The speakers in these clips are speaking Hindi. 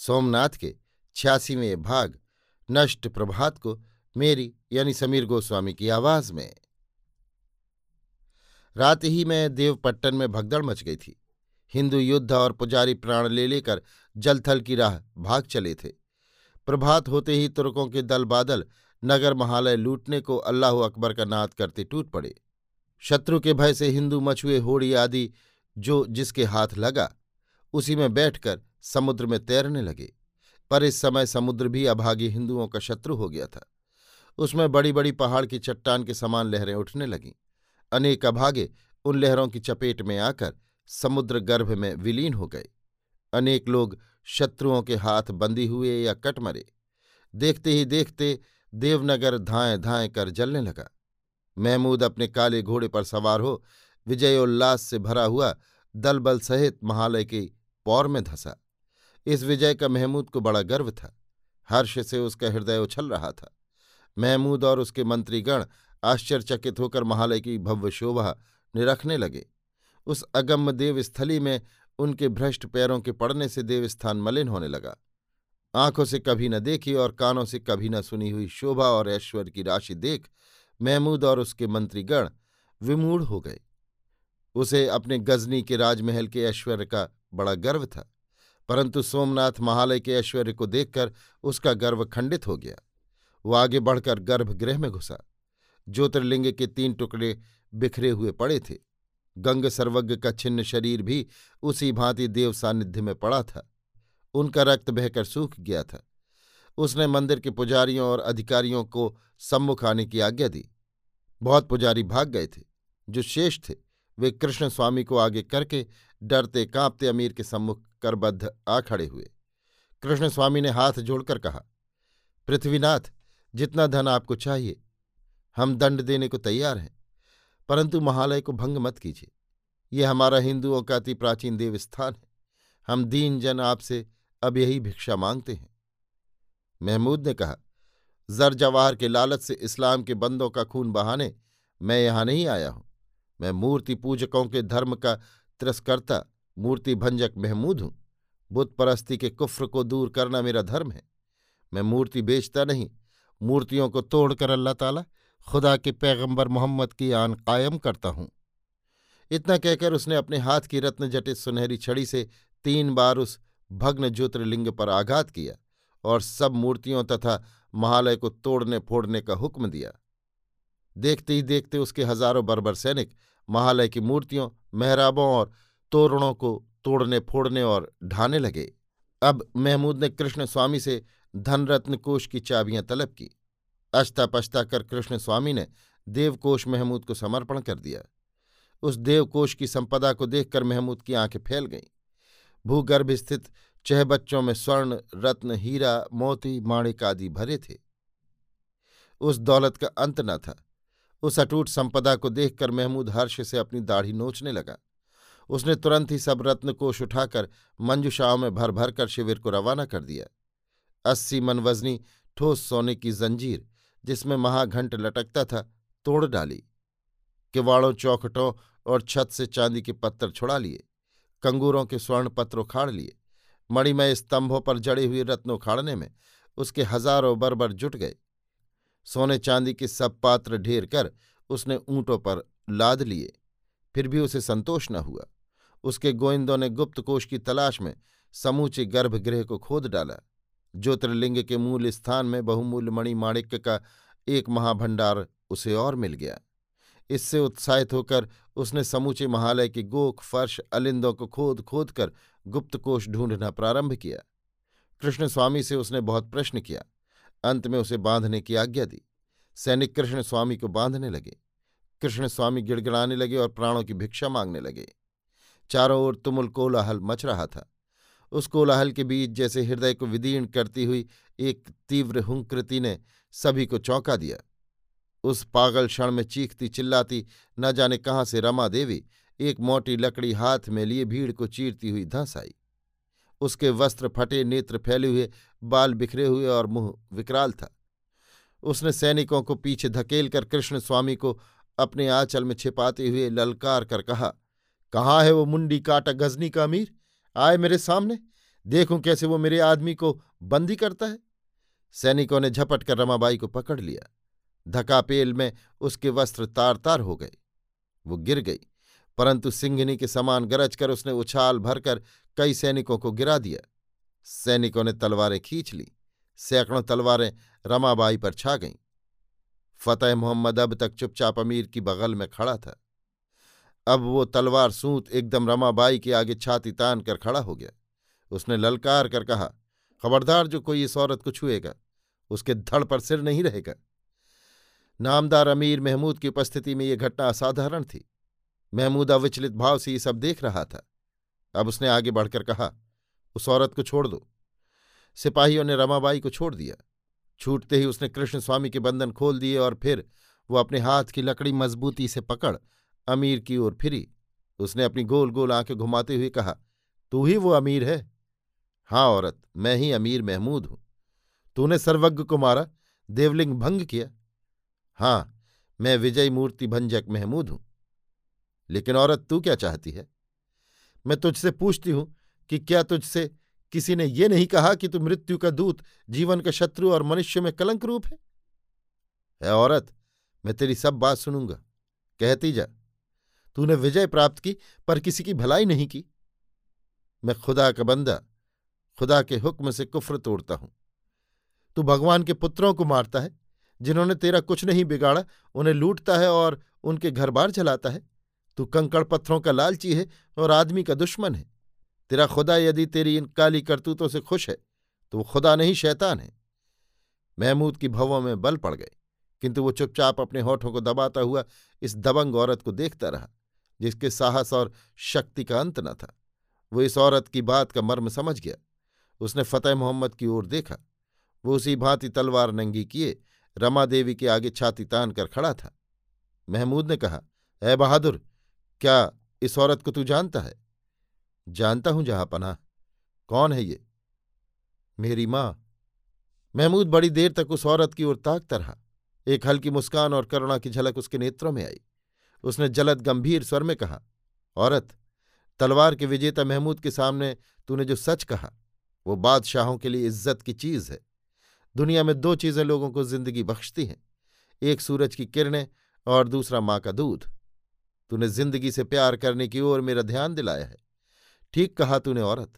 सोमनाथ के छियासीवें भाग, नष्ट प्रभात को मेरी यानी समीर गोस्वामी की आवाज़ में। रात ही में देवपट्टन में भगदड़ मच गई थी। हिंदू युद्ध और पुजारी प्राण ले लेकर जलथल की राह भाग चले थे। प्रभात होते ही तुर्कों के दल बादल नगर महालय लूटने को अल्लाह अकबर का नाद करते टूट पड़े। शत्रु के भय से हिंदू मछुए होड़ी आदि जो जिसके हाथ लगा, उसी में बैठकर समुद्र में तैरने लगे, पर इस समय समुद्र भी अभागी हिंदुओं का शत्रु हो गया था। उसमें बड़ी बड़ी पहाड़ की चट्टान के समान लहरें उठने लगीं। अनेक अभागे उन लहरों की चपेट में आकर समुद्र गर्भ में विलीन हो गए। अनेक लोग शत्रुओं के हाथ बंदी हुए या कट मरे। देखते ही देखते देवनगर धाएँ धाएँ कर जलने लगा। महमूद अपने काले घोड़े पर सवार हो विजयोल्लास से भरा हुआ दलबल सहित महालय के पौर में धंसा। इस विजय का महमूद को बड़ा गर्व था। हर्ष से उसका हृदय उछल रहा था। महमूद और उसके मंत्रीगण आश्चर्यचकित होकर महालय की भव्य शोभा निरखने लगे। उस अगम्य देवस्थली में उनके भ्रष्ट पैरों के पड़ने से देवस्थान मलिन होने लगा। आँखों से कभी न देखी और कानों से कभी न सुनी हुई शोभा और ऐश्वर्य की राशि देख महमूद और उसके मंत्रीगण विमूढ़ हो गए। उसे अपने गजनी के राजमहल के ऐश्वर्य का बड़ा गर्व था। परंतु सोमनाथ महालय के ऐश्वर्य को देखकर उसका गर्व खंडित हो गया। वो आगे बढ़कर गर्भगृह में घुसा। ज्योतिर्लिंग के तीन टुकड़े बिखरे हुए पड़े थे। गंग सर्वज्ञ का छिन्न शरीर भी उसी भांति देव सानिध्य में पड़ा था। उनका रक्त बहकर सूख गया था। उसने मंदिर के पुजारियों और अधिकारियों को सम्मुख आने की आज्ञा दी। बहुत पुजारी भाग गए थे। जो शेष थे, वे कृष्ण स्वामी को आगे करके डरते कांपते अमीर के सम्मुख करबद्ध आ खड़े हुए। कृष्ण स्वामी ने हाथ जोड़कर कहा, पृथ्वीनाथ, जितना धन आपको चाहिए, हम दंड देने को तैयार हैं, परंतु महालय को भंग मत कीजिए। ये हमारा हिंदुओं का अति प्राचीन देवस्थान है। हम दीन जन आपसे अब यही भिक्षा मांगते हैं। महमूद ने कहा, जर जवाहर के लालच से इस्लाम के बंदों का खून बहाने मैं यहाँ नहीं आया हूँ। मैं मूर्ति पूजकों के धर्म का तिरस्कर्ता मूर्ति भंजक महमूद हूँ। बुत परस्ती के कुफ्र को दूर करना मेरा धर्म है। मैं मूर्ति बेचता नहीं, मूर्तियों को तोड़कर अल्लाह ताला खुदा के पैगंबर मोहम्मद की आन कायम करता हूँ। इतना कहकर उसने अपने हाथ की रत्न जटित सुनहरी छड़ी से तीन बार उस भग्न ज्योतिर्लिंग पर आघात किया और सब मूर्तियों तथा महालय को तोड़ने फोड़ने का हुक्म दिया। देखते ही देखते उसके हज़ारों बर्बर सैनिक महालय की मूर्तियों, मेहराबों और तोरणों को तोड़ने, फोड़ने और ढाने लगे। अब महमूद ने कृष्ण स्वामी से धनरत्न कोष की चाबियाँ तलब की। अश्ता पश्ता कर कृष्ण स्वामी ने देवकोष महमूद को समर्पण कर दिया। उस देवकोष की संपदा को देखकर महमूद की आँखें फैल गईं। भूगर्भ स्थित चह बच्चों में स्वर्ण, रत्न, हीरा, मोती, माणिक आदि भरे थे। उस दौलत का अंत न था। उस अटूट संपदा को देखकर महमूद हर्ष से अपनी दाढ़ी नोचने लगा। उसने तुरंत ही सब रत्न कोष उठाकर मंजुषाओं में भर भर कर शिविर को रवाना कर दिया। अस्सी मन वजनी ठोस सोने की जंजीर, जिसमें महाघंट लटकता था, तोड़ डाली। किवाड़ों, चौखटों और छत से चांदी के पत्थर छुड़ा लिए। कंगूरों के स्वर्ण पत्र उखाड़ लिए। मणिमय स्तंभों पर जड़े हुए रत्न उखाड़ने में उसके हज़ारों बरबर जुट गए। सोने चांदी के सब पात्र ढेर कर उसने ऊंटों पर लाद लिए। फिर भी उसे संतोष न हुआ। उसके गोइंदों ने गुप्त कोष की तलाश में समूचे गर्भगृह को खोद डाला। ज्योतिर्लिंग के मूल स्थान में बहुमूल्य मणि माणिक्य का एक महाभंडार उसे और मिल गया। इससे उत्साहित होकर उसने समूचे महालय के गोख, फर्श, अलिंदों को खोद खोद कर गुप्तकोश ढूंढना प्रारंभ किया। कृष्ण स्वामी से उसने बहुत प्रश्न किया। अंत में उसे बांधने की आज्ञा दी। सैनिक कृष्ण स्वामी को बांधने लगे। कृष्ण स्वामी गिड़गिड़ाने लगे और प्राणों की भिक्षा मांगने लगे। चारों ओर तुमुल कोलाहल मच रहा था। उस कोलाहल के बीच जैसे हृदय को विदीर्ण करती हुई एक तीव्र हुंकृति ने सभी को चौंका दिया। उस पागल क्षण में चीखती चिल्लाती, न जाने कहाँ से रमा देवी, एक मोटी लकड़ी हाथ में लिए भीड़ को चीरती हुई धंस आई। उसके वस्त्र फटे, नेत्र फैले हुए बाल बिखरे हुए और मुँह विकराल था। उसने सैनिकों को पीछे धकेल कर कृष्ण स्वामी को अपने आंचल में छिपाते हुए ललकार कर कहा, कहाँ है वो मुंडी काटा गजनी का अमीर? आए मेरे सामने। देखूँ कैसे वो मेरे आदमी को बंदी करता है। सैनिकों ने झपट कर रमाबाई को पकड़ लिया। धकापेल में उसके वस्त्र तार तार हो गए। वो गिर गई, परंतु सिंघनी के समान गरज कर उसने उछाल भरकर कई सैनिकों को गिरा दिया। सैनिकों ने तलवारें खींच ली। सैकड़ों तलवारें रमाबाई पर छा गईं। फतेह मोहम्मद अब तक चुपचाप अमीर की बगल में खड़ा था। अब वो तलवार सूत एकदम रमाबाई के आगे छाती तान कर खड़ा हो गया। उसने ललकार कर कहा, खबरदार, जो कोई इस औरत को छुएगा, उसके धड़ पर सिर नहीं रहेगा। नामदार अमीर महमूद की उपस्थिति में यह घटना असाधारण थी। महमूद अविचलित भाव से ये सब देख रहा था। अब उसने आगे बढ़कर कहा उस औरत को छोड़ दो। सिपाहियों ने रमाबाई को छोड़ दिया। छूटते ही उसने कृष्ण स्वामी के बंधन खोल दिए और फिर वो अपने हाथ की लकड़ी मजबूती से पकड़ अमीर की ओर फिरी। उसने अपनी गोल गोल आँखें घुमाते हुए कहा, तू ही वो अमीर है? हाँ औरत, मैं ही अमीर महमूद हूँ। तूने सर्वज्ञ को मारा, देवलिंग भंग किया। हाँ मैं विजय मूर्ति भंजक महमूद हूँ। लेकिन औरत तू क्या चाहती है? मैं तुझसे पूछती हूँ कि क्या तुझसे किसी ने ये नहीं कहा कि तू मृत्यु का दूत जीवन का शत्रु और मनुष्य में कलंक रूप है? है औरत, मैं तेरी सब बात सुनूँगा। कहती जा। तूने विजय प्राप्त की, पर किसी की भलाई नहीं की। मैं खुदा का बंदा, खुदा के हुक्म से कुफ्र तोड़ता हूँ। तू भगवान के पुत्रों को मारता है, जिन्होंने तेरा कुछ नहीं बिगाड़ा, उन्हें लूटता है और उनके घर बार चलाता है। तू कंकड़ पत्थरों का लालची है और आदमी का दुश्मन है। तेरा खुदा यदि तेरी इन काली करतूतों से खुश है तो वो खुदा नहीं, शैतान है। महमूद की भवों में बल पड़ गए, किंतु वो चुपचाप अपने होठों को दबाता हुआ इस दबंग औरत को देखता रहा, जिसके साहस और शक्ति का अंत न था। वो इस औरत की बात का मर्म समझ गया। उसने फतेह मोहम्मद की ओर देखा। वो उसी भांति तलवार नंगी किए, रमा देवी के आगे छाती तान कर खड़ा था। महमूद ने कहा, ए बहादुर, क्या इस औरत को तू जानता है? जानता हूँ जहाँ पनाह। कौन है ये? मेरी माँ। महमूद बड़ी देर तक उस औरत की ओर ताकता रहा। एक हल्की मुस्कान और करुणा की झलक उसके नेत्रों में आई। उसने जलद गंभीर स्वर में कहा, औरत, तलवार के विजेता महमूद के सामने तूने जो सच कहा, वो बादशाहों के लिए इज़्ज़त की चीज़ है। दुनिया में दो चीज़ें लोगों को ज़िंदगी बख्शती हैं। एक सूरज की किरणें और दूसरा माँ का दूध। तूने ज़िंदगी से प्यार करने की ओर मेरा ध्यान दिलाया है। ठीक कहा तूने औरत,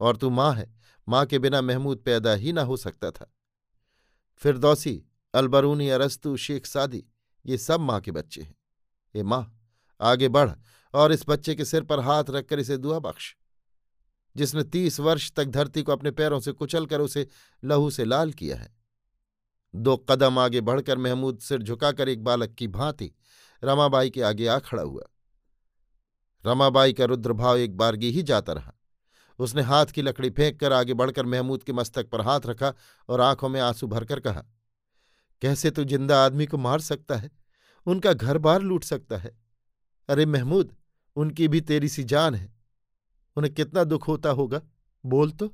और तू माँ है, माँ के बिना महमूद पैदा ही ना हो सकता था। फिरदौसी, अलबरूनी, अरस्तु, शेख सादी, ये सब माँ के बच्चे हैं। ये माँ, आगे बढ़ और इस बच्चे के सिर पर हाथ रखकर इसे दुआ बख्श। जिसने तीस वर्ष तक धरती को अपने पैरों से कुचलकर उसे लहू से लाल किया है। दो कदम आगे बढ़कर महमूद सिर झुकाकर एक बालक की भांति रमाबाई के आगे आ खड़ा हुआ। रमाबाई का रुद्रभाव एक बारगी ही जाता रहा। उसने हाथ की लकड़ी फेंक कर आगे बढ़कर महमूद के मस्तक पर हाथ रखा और आँखों में आँसू भरकर कहा, कैसे तू ज़िंदा आदमी को मार सकता है? उनका घर बार लूट सकता है। अरे महमूद, उनकी भी तेरी सी जान है। उन्हें कितना दुख होता होगा, बोल तो।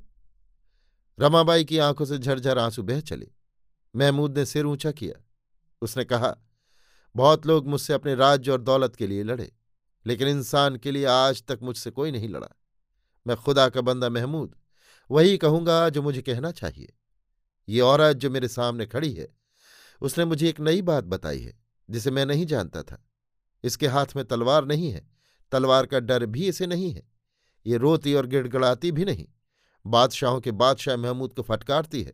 रमाबाई की आँखों से झरझर आँसू बह चले। महमूद ने सिर ऊँचा किया। उसने कहा, बहुत लोग मुझसे अपने राज्य और दौलत के लिए लड़े। लेकिन इंसान के लिए आज तक मुझसे कोई नहीं लड़ा। मैं खुदा का बंदा महमूद, वही कहूँगा जो मुझे कहना चाहिए। ये औरत जो मेरे सामने खड़ी है, उसने मुझे एक नई बात बताई है, जिसे मैं नहीं जानता था। इसके हाथ में तलवार नहीं है, तलवार का डर भी इसे नहीं है। ये रोती और गिड़गड़ाती भी नहीं। बादशाहों के बादशाह महमूद को फटकारती है।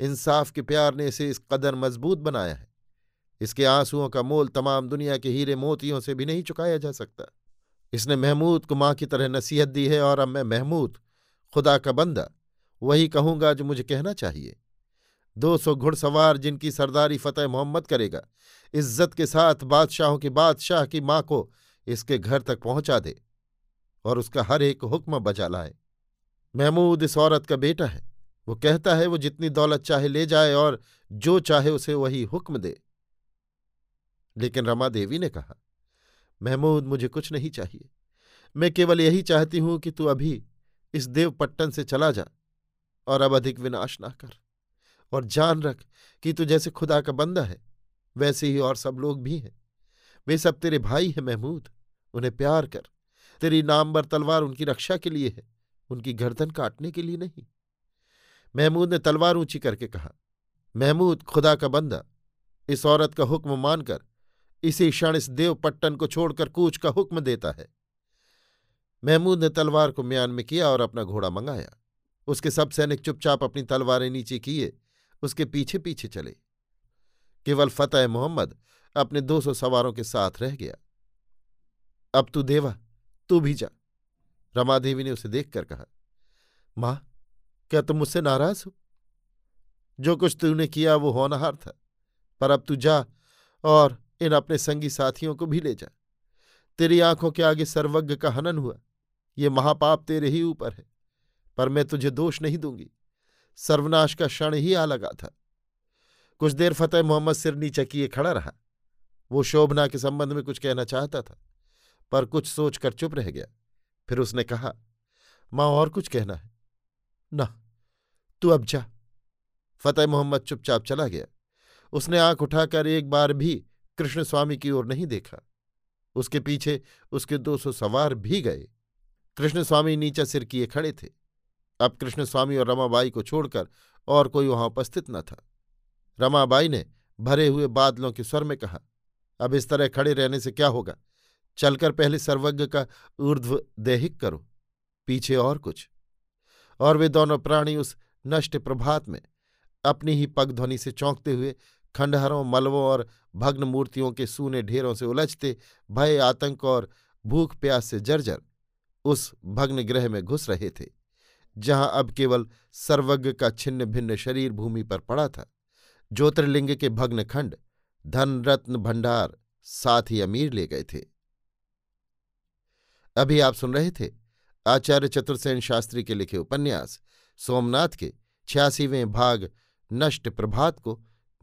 इंसाफ के प्यार ने इसे इस कदर मज़बूत बनाया है। इसके आंसुओं का मोल तमाम दुनिया के हीरे मोतियों से भी नहीं चुकाया जा सकता। इसने महमूद को माँ की तरह नसीहत दी है और अब मैं महमूद, खुदा का बंदा, वही कहूँगा जो मुझे कहना चाहिए। दो सौ घुड़सवार जिनकी सरदारी फतेह मोहम्मद करेगा, इज़्ज़त के साथ बादशाहों की बादशाह की माँ को इसके घर तक पहुँचा दे और उसका हर एक हुक्म बजा लाए। महमूद इस औरत का बेटा है। वो कहता है, वो जितनी दौलत चाहे ले जाए और जो चाहे उसे वही हुक्म दे। लेकिन रमा देवी ने कहा, महमूद, मुझे कुछ नहीं चाहिए। मैं केवल यही चाहती हूँ कि तू अभी इस देवपट्टन से चला जा और अब अधिक विनाश ना कर। और जान रख कि तू जैसे खुदा का बंदा है, वैसे ही और सब लोग भी हैं। वे सब तेरे भाई हैं, महमूद। उन्हें प्यार कर। तेरी नामबर तलवार उनकी रक्षा के लिए है, उनकी गर्दन काटने के लिए नहीं। महमूद ने तलवार ऊँची करके कहा, महमूद, खुदा का बंदा, इस औरत का हुक्म मानकर इसी क्षण इस देवपट्टन को छोड़कर कूच का हुक्म देता है। महमूद ने तलवार को म्यान में किया और अपना घोड़ा मंगाया। उसके सब सैनिक चुपचाप अपनी तलवारें नीचे किए, उसके पीछे पीछे चले। केवल फतेह मोहम्मद अपने दो सौ सवारों के साथ रह गया। अब तू देवा, तू भी जा, रमादेवी ने उसे देखकर कहा। माँ, क्या तुम मुझसे नाराज़ हो? जो कुछ तूने किया वो होनहार था, पर अब तू जा और इन अपने संगी साथियों को भी ले जा। तेरी आँखों के आगे सर्वज्ञ का हनन हुआ। ये महापाप तेरे ही ऊपर है, पर मैं तुझे दोष नहीं दूँगी। सर्वनाश का क्षण ही आ लगा था। कुछ देर फतेह मोहम्मद सिर नीचे किए खड़ा रहा। वो शोभना के संबंध में कुछ कहना चाहता था, पर कुछ सोचकर चुप रह गया। फिर उसने कहा, माँ, और कुछ कहना है? ना, तू अब जा। फतेह मोहम्मद चुपचाप चला गया। उसने आँख उठाकर एक बार भी कृष्ण स्वामी की ओर नहीं देखा। उसके पीछे उसके दो सौ सवार भी गए। कृष्ण स्वामी नीचा सिर किए खड़े थे। अब कृष्ण स्वामी और रमाबाई को छोड़कर और कोई वहाँ उपस्थित न था। रमाबाई ने भरे हुए बादलों के स्वर में कहा, अब इस तरह खड़े रहने से क्या होगा? चलकर पहले सर्वज्ञ का ऊर्ध्व देहिक करो, पीछे और कुछ। और वे दोनों प्राणी उस नष्ट प्रभात में अपनी ही पगध्वनि से चौंकते हुए खंडहरों मलवों और भग्न मूर्तियों के सूने ढेरों से उलझते भय, आतंक और भूख प्यास से जर्जर उस भग्न ग्रह में घुस रहे थे, जहाँ अब केवल सर्वज्ञ का छिन्न भिन्न शरीर भूमि पर पड़ा था। ज्योतिर्लिंग के भग्न खंड धन रत्न भंडार, साथ ही अमीर ले गए थे। अभी आप सुन रहे थे आचार्य चतुर्सेन शास्त्री के लिखे उपन्यास, सोमनाथ के छियासीवें भाग, नष्ट प्रभात को